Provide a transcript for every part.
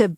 To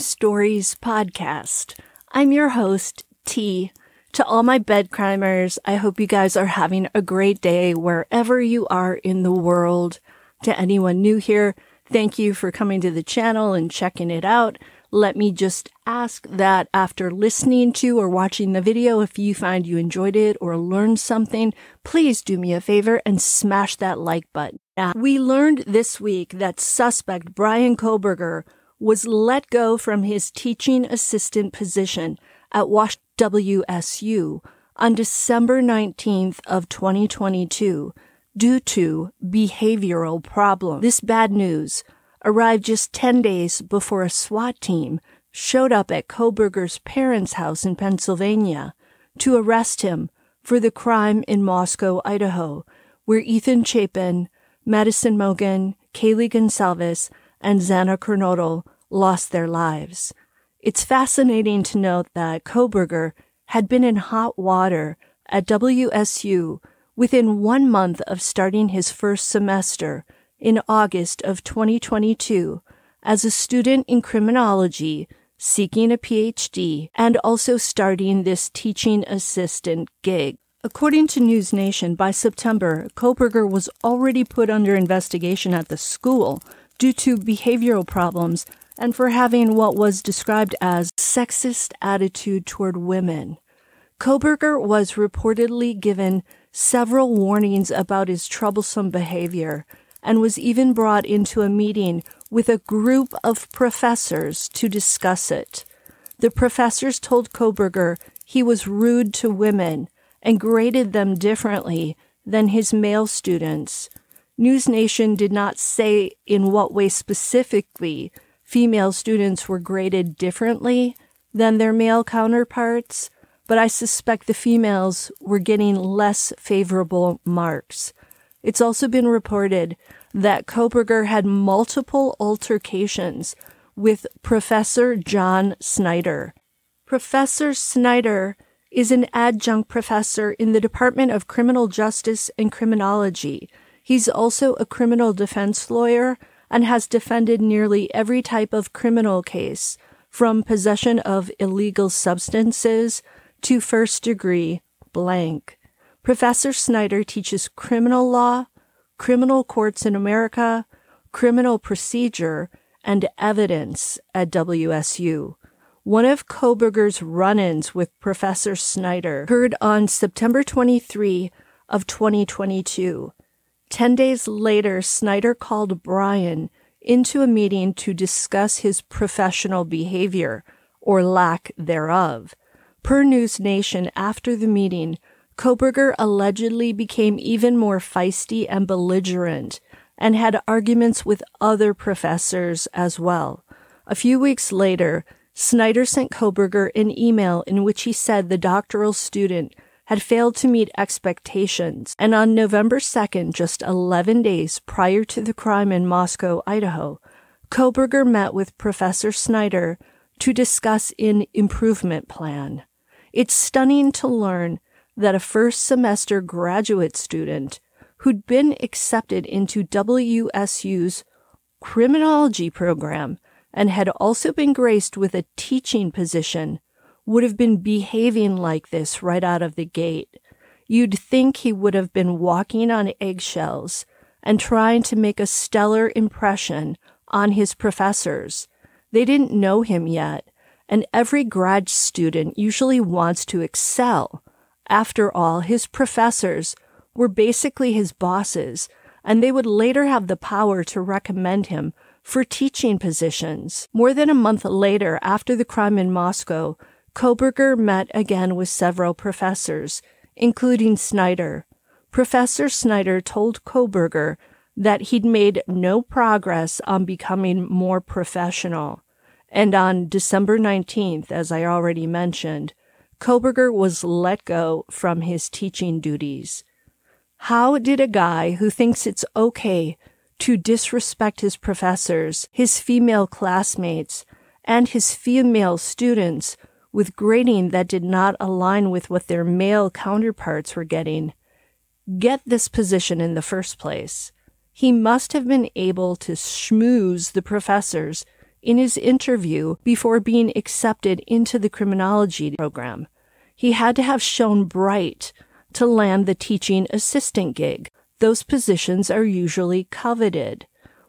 Stories Podcast. I'm your host, T. To all my bedcrimers, I hope you guys are having a great day wherever you are in the world. To anyone new here, thank you for coming to the channel and checking it out. Let me just ask that after listening to or watching the video, if you find you enjoyed it or learned something, please do me a favor and smash that like button. We learned this week that suspect Bryan Kohberger was let go from his teaching assistant position at Wash WSU on December 19th of 2022 due to behavioral problems. This bad news arrived just 10 days before a SWAT team showed up at Kohberger's parents' house in Pennsylvania to arrest him for the crime in Moscow, Idaho, where Ethan Chapin, Madison Mogen, Kaylee Goncalves, and Xana Kernodle lost their lives. It's fascinating to note that Kohberger had been in hot water at WSU within one month of starting his first semester in August of 2022 as a student in criminology seeking a PhD and also starting this teaching assistant gig. According to News Nation, by September, Kohberger was already put under investigation at the school due to behavioral problems and for having what was described as sexist attitude toward women. Kohberger was reportedly given several warnings about his troublesome behavior and was even brought into a meeting with a group of professors to discuss it. The professors told Kohberger he was rude to women and graded them differently than his male students. News Nation did not say in what way specifically female students were graded differently than their male counterparts, but I suspect the females were getting less favorable marks. It's also been reported that Kohberger had multiple altercations with Professor John Snyder. Professor Snyder is an adjunct professor in the Department of Criminal Justice and Criminology. He's also a criminal defense lawyer and has defended nearly every type of criminal case, from possession of illegal substances to first degree blank. Professor Snyder teaches criminal law, criminal courts in America, criminal procedure, and evidence at WSU. One of Kohberger's run-ins with Professor Snyder occurred on September 23 of 2022. Ten days later, Snyder called Bryan into a meeting to discuss his professional behavior, or lack thereof. Per News Nation, after the meeting, Kohberger allegedly became even more feisty and belligerent and had arguments with other professors as well. A few weeks later, Snyder sent Kohberger an email in which he said the doctoral student had failed to meet expectations, and on November 2nd, just 11 days prior to the crime in Moscow, Idaho, Kohberger met with Professor Snyder to discuss an improvement plan. It's stunning to learn that a first semester graduate student who'd been accepted into WSU's criminology program and had also been graced with a teaching position would have been behaving like this right out of the gate. You'd think he would have been walking on eggshells and trying to make a stellar impression on his professors. They didn't know him yet, and every grad student usually wants to excel. After all, his professors were basically his bosses, and they would later have the power to recommend him for teaching positions. More than a month later, after the crime in Moscow, Kohberger met again with several professors, including Snyder. Professor Snyder told Kohberger that he'd made no progress on becoming more professional. And on December 19th, as I already mentioned, Kohberger was let go from his teaching duties. How did a guy who thinks it's okay to disrespect his professors, his female classmates, and his female students with grading that did not align with what their male counterparts were getting, get this position in the first place? He must have been able to schmooze the professors in his interview before being accepted into the criminology program. He had to have shown bright to land the teaching assistant gig. Those positions are usually coveted.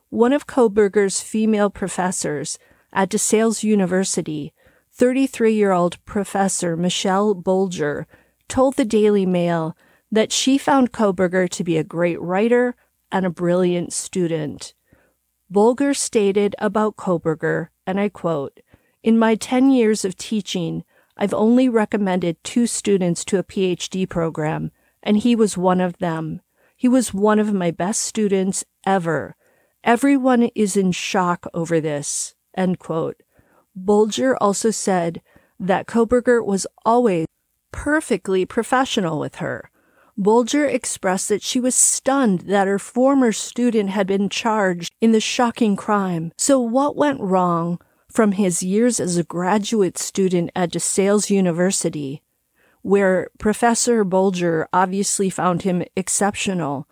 One of Kohberger's female professors at DeSales University, 33 year old professor Michelle Bolger, told the Daily Mail that she found Kohberger to be a great writer and a brilliant student. Bolger stated about Kohberger, and I quote, In my 10 years of teaching, I've only recommended two students to a PhD program, and he was one of them. He was one of my best students ever. Everyone is in shock over this. End quote. Bolger also said that Kohberger was always perfectly professional with her. Bolger expressed that she was stunned that her former student had been charged in the shocking crime. So what went wrong from his years as a graduate student at DeSales University, where Professor Bolger obviously found him exceptional,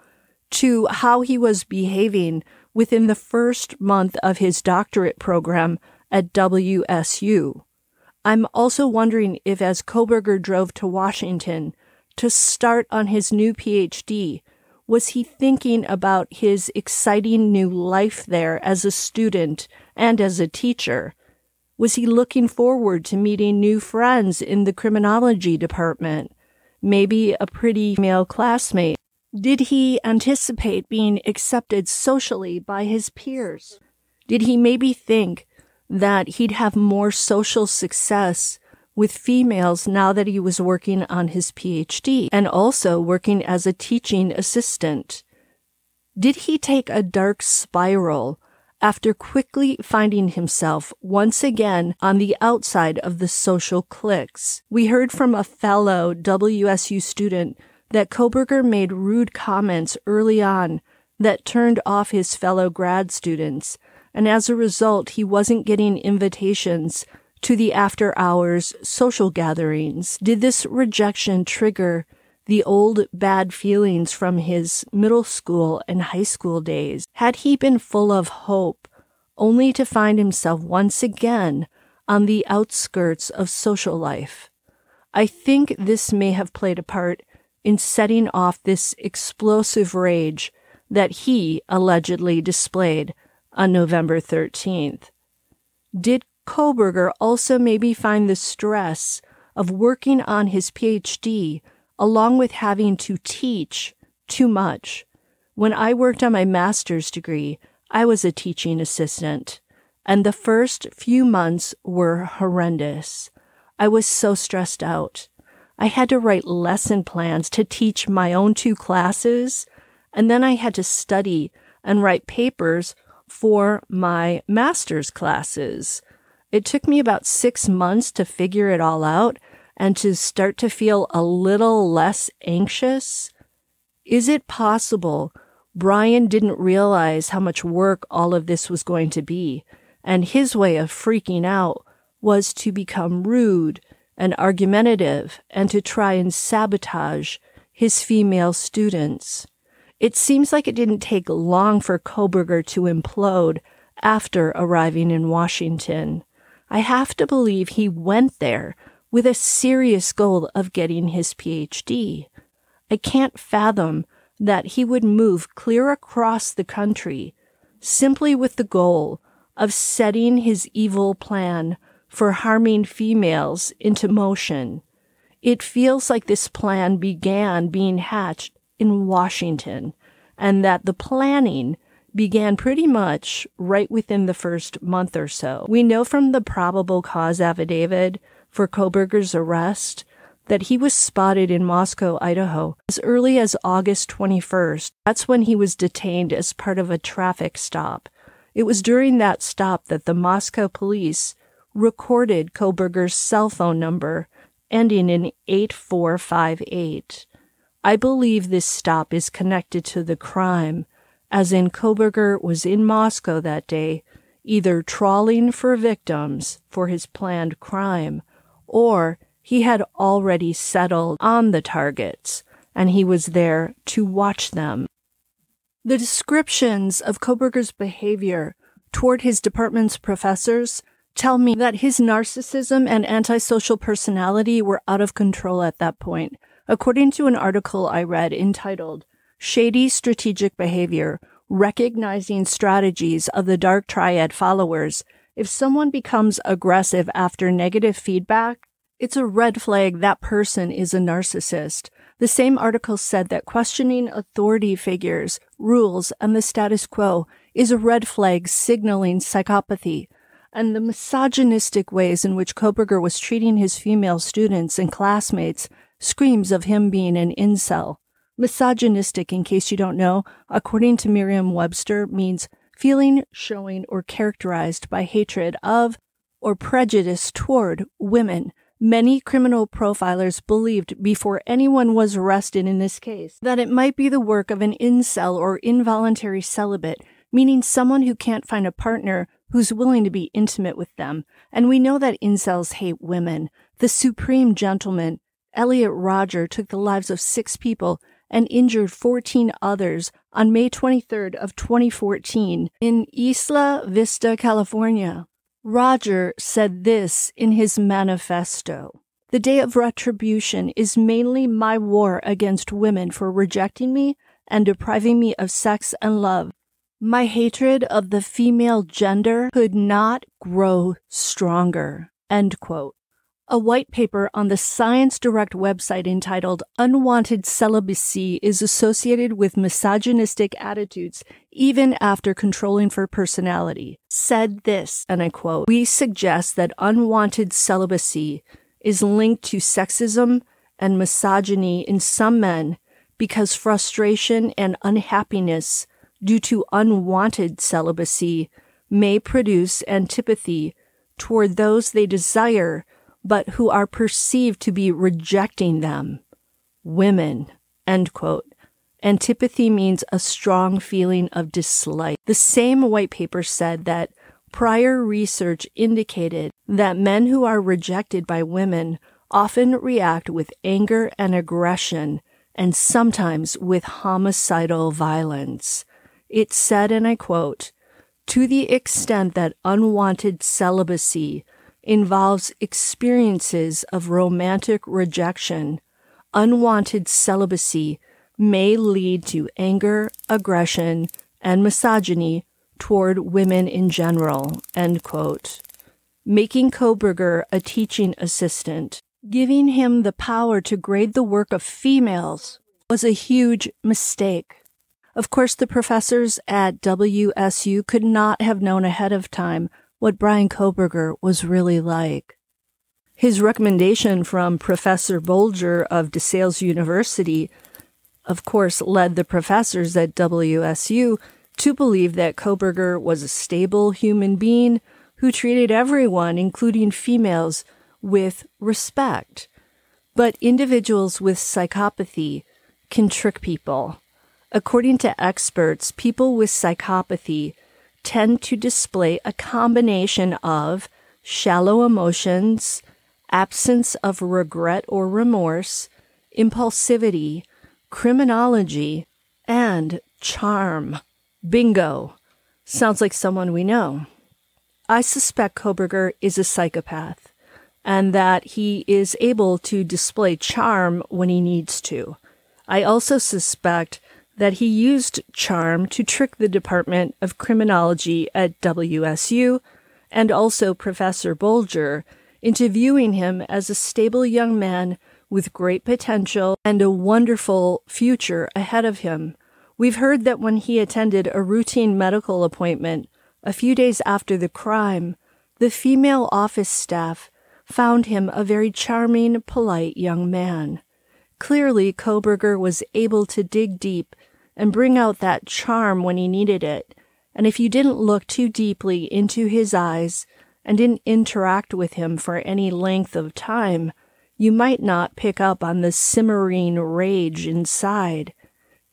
to how he was behaving within the first month of his doctorate program at WSU. I'm also wondering if, as Kohberger drove to Washington to start on his new PhD, was he thinking about his exciting new life there as a student and as a teacher? Was he looking forward to meeting new friends in the criminology department? Maybe a pretty male classmate? Did he anticipate being accepted socially by his peers? Did he maybe think that he'd have more social success with females now that he was working on his PhD and also working as a teaching assistant? Did he take a dark spiral after quickly finding himself once again on the outside of the social cliques? We heard from a fellow WSU student that Kohberger made rude comments early on that turned off his fellow grad students, and as a result, he wasn't getting invitations to the after hours social gatherings. Did this rejection trigger the old bad feelings from his middle school and high school days? Had he been full of hope only to find himself once again on the outskirts of social life? I think this may have played a part in setting off this explosive rage that he allegedly displayed on November 13th. Did Kohberger also maybe find the stress of working on his PhD along with having to teach too much? When I worked on my master's degree, I was a teaching assistant, and the first few months were horrendous. I was so stressed out. I had to write lesson plans to teach my own two classes, and then I had to study and write papers for my master's classes. It took me about six months to figure it all out and to start to feel a little less anxious. Is it possible Bryan didn't realize how much work all of this was going to be, and his way of freaking out was to become rude and argumentative and to try and sabotage his female students. It seems like it didn't take long for Kohberger to implode after arriving in Washington. I have to believe he went there with a serious goal of getting his PhD. I can't fathom that he would move clear across the country simply with the goal of setting his evil plan for harming females into motion. It feels like this plan began being hatched in Washington and that the planning began pretty much right within the first month or so. We know from the probable cause affidavit for Kohberger's arrest that he was spotted in Moscow, Idaho, as early as August 21st. That's when he was detained as part of a traffic stop. It was during that stop that the Moscow police recorded Kohberger's cell phone number ending in 8458. I believe this stop is connected to the crime, as in Kohberger was in Moscow that day, either trawling for victims for his planned crime, or he had already settled on the targets and he was there to watch them. The descriptions of Kohberger's behavior toward his department's professors tell me that his narcissism and antisocial personality were out of control at that point. According to an article I read entitled Shady Strategic Behavior Recognizing Strategies of the Dark Triad Followers, if someone becomes aggressive after negative feedback, it's a red flag that person is a narcissist. The same article said that questioning authority figures, rules, and the status quo is a red flag signaling psychopathy. And the misogynistic ways in which Kohberger was treating his female students and classmates screams of him being an incel. Misogynistic, in case you don't know, according to Merriam Webster, means feeling, showing, or characterized by hatred of or prejudice toward women. Many criminal profilers believed before anyone was arrested in this case that it might be the work of an incel or involuntary celibate, meaning someone who can't find a partner who's willing to be intimate with them. And we know that incels hate women. The supreme gentleman, Elliot Rodger took the lives of six people and injured 14 others on May 23rd of 2014 in Isla Vista, California. Rodger said this in his manifesto. The day of retribution is mainly my war against women for rejecting me and depriving me of sex and love. My hatred of the female gender could not grow stronger. End quote a white paper on the Science Direct website entitled Unwanted Celibacy is associated with misogynistic attitudes even after controlling for personality, said this, and I quote, We suggest that unwanted celibacy is linked to sexism and misogyny in some men because frustration and unhappiness due to unwanted celibacy may produce antipathy toward those they desire but who are perceived to be rejecting them. Women. End quote. Antipathy means a strong feeling of dislike. The same white paper said that prior research indicated that men who are rejected by women often react with anger and aggression and sometimes with homicidal violence. It said, and I quote, to the extent that unwanted celibacy involves experiences of romantic rejection, unwanted celibacy may lead to anger, aggression, and misogyny toward women in general. End quote. Making Kohberger a teaching assistant, giving him the power to grade the work of females, was a huge mistake. Of course, the professors at WSU could not have known ahead of time what Bryan Kohberger was really like. His recommendation from Professor Bolger of DeSales University, of course, led the professors at WSU to believe that Kohberger was a stable human being who treated everyone, including females, with respect. But individuals with psychopathy can trick people. According to experts, people with psychopathy tend to display a combination of shallow emotions, absence of regret or remorse, impulsivity, criminology, and charm. Bingo! Sounds like someone we know. I suspect Kohberger is a psychopath and that he is able to display charm when he needs to. I also suspect that he used charm to trick the Department of Criminology at WSU and also Professor Bolger into viewing him as a stable young man with great potential and a wonderful future ahead of him. We've heard that when he attended a routine medical appointment a few days after the crime, the female office staff found him a very charming, polite young man. Clearly, Kohberger was able to dig deep and bring out that charm when he needed it. And if you didn't look too deeply into his eyes and didn't interact with him for any length of time, you might not pick up on the simmering rage inside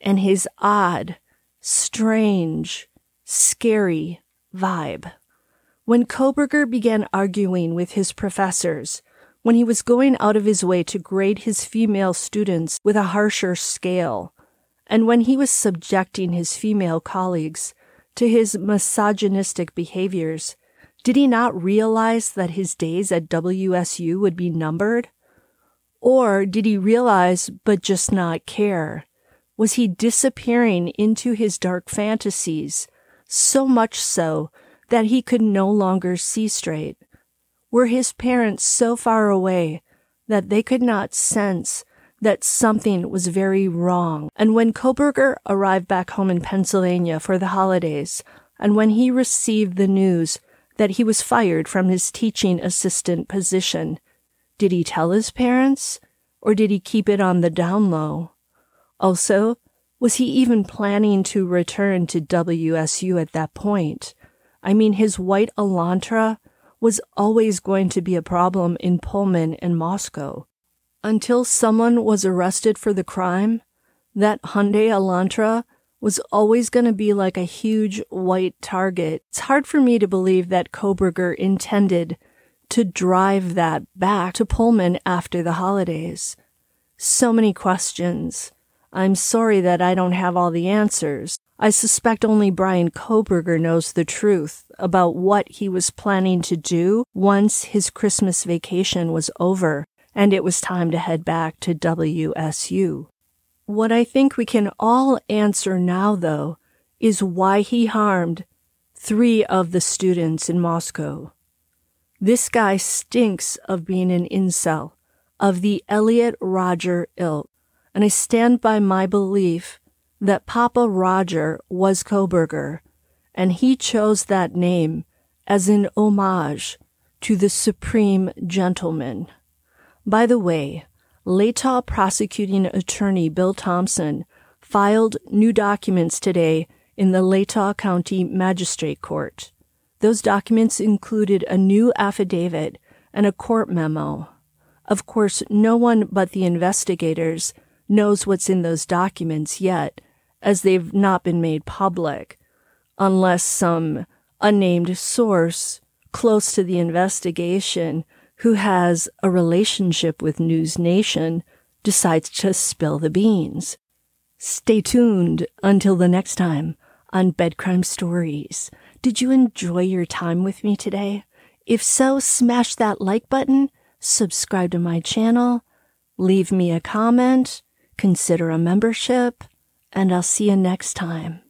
and his odd, strange, scary vibe. When Kohberger began arguing with his professors, when he was going out of his way to grade his female students with a harsher scale, and when he was subjecting his female colleagues to his misogynistic behaviors, did he not realize that his days at WSU would be numbered? Or did he realize but just not care? Was he disappearing into his dark fantasies, so much so that he could no longer see straight? Were his parents so far away that they could not sense that something was very wrong? And when Kohberger arrived back home in Pennsylvania for the holidays, and when he received the news that he was fired from his teaching assistant position, did he tell his parents, or did he keep it on the down low? Also, was he even planning to return to WSU at that point? I mean, his white Elantra was always going to be a problem in Pullman and Moscow. Until someone was arrested for the crime, that Hyundai Elantra was always going to be like a huge white target. It's hard for me to believe that Kohberger intended to drive that back to Pullman after the holidays. So many questions. I'm sorry that I don't have all the answers. I suspect only Bryan Kohberger knows the truth about what he was planning to do once his Christmas vacation was over and it was time to head back to WSU. What I think we can all answer now, though, is why he harmed three of the students in Moscow. This guy stinks of being an incel, of the Elliot Rodger ilk, and I stand by my belief that Papa Rodger was Kohberger, and he chose that name as an homage to the Supreme Gentleman. By the way, Latah prosecuting attorney Bill Thompson filed new documents today in the Latah County Magistrate Court. Those documents included a new affidavit and a court memo. Of course, no one but the investigators knows what's in those documents yet, as they've not been made public, unless some unnamed source close to the investigation who has a relationship with News Nation decides to spill the beans. Stay tuned until the next time on Bedcrime Stories. Did you enjoy your time with me today? If so, smash that like button, subscribe to my channel, leave me a comment, consider a membership, and I'll see you next time.